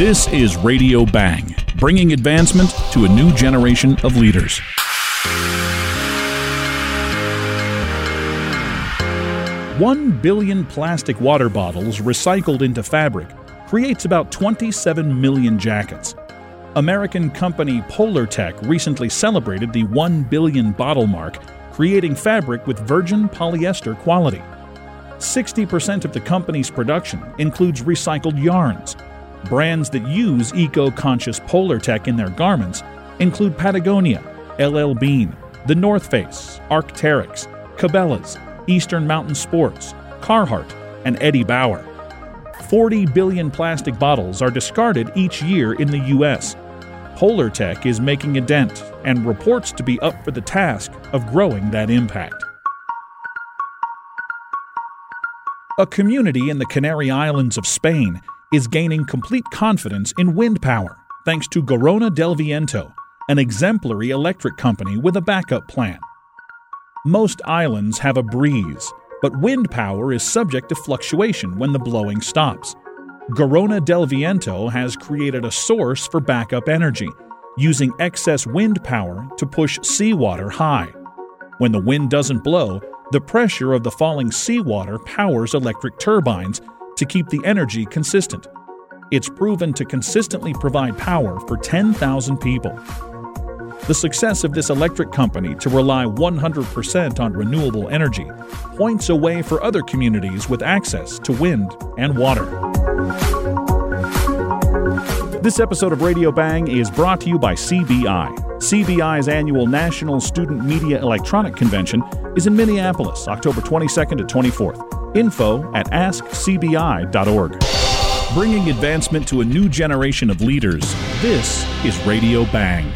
This is Radio Bang, bringing advancement to a new generation of leaders. One billion plastic water bottles recycled into fabric creates about 27 million jackets. American company Polartec recently celebrated the 1 billion bottle mark, creating fabric with virgin polyester quality. 60% of the company's production includes recycled yarns. Brands that use eco conscious Polartec in their garments include Patagonia, LL Bean, The North Face, Arc'teryx, Cabela's, Eastern Mountain Sports, Carhartt, and Eddie Bauer. 40 billion plastic bottles are discarded each year in the U.S. Polartec is making a dent and reports to be up for the task of growing that impact. A community in the Canary Islands of Spain is gaining complete confidence in wind power thanks to Gorona del Viento, an exemplary electric company with a backup plan. Most islands have a breeze, but wind power is subject to fluctuation when the blowing stops. Gorona del Viento has created a source for backup energy, using excess wind power to push seawater high. When the wind doesn't blow, the pressure of the falling seawater powers electric turbines to keep the energy consistent. It's proven to consistently provide power for 10,000 people. The success of this electric company to rely 100% on renewable energy points a way for other communities with access to wind and water. This episode of Radio Bang is brought to you by CBI. CBI's annual National Student Media Electronic Convention is in Minneapolis, October 22nd to 24th. Info at askcbi.org. Bringing advancement to a new generation of leaders, this is Radio Bang.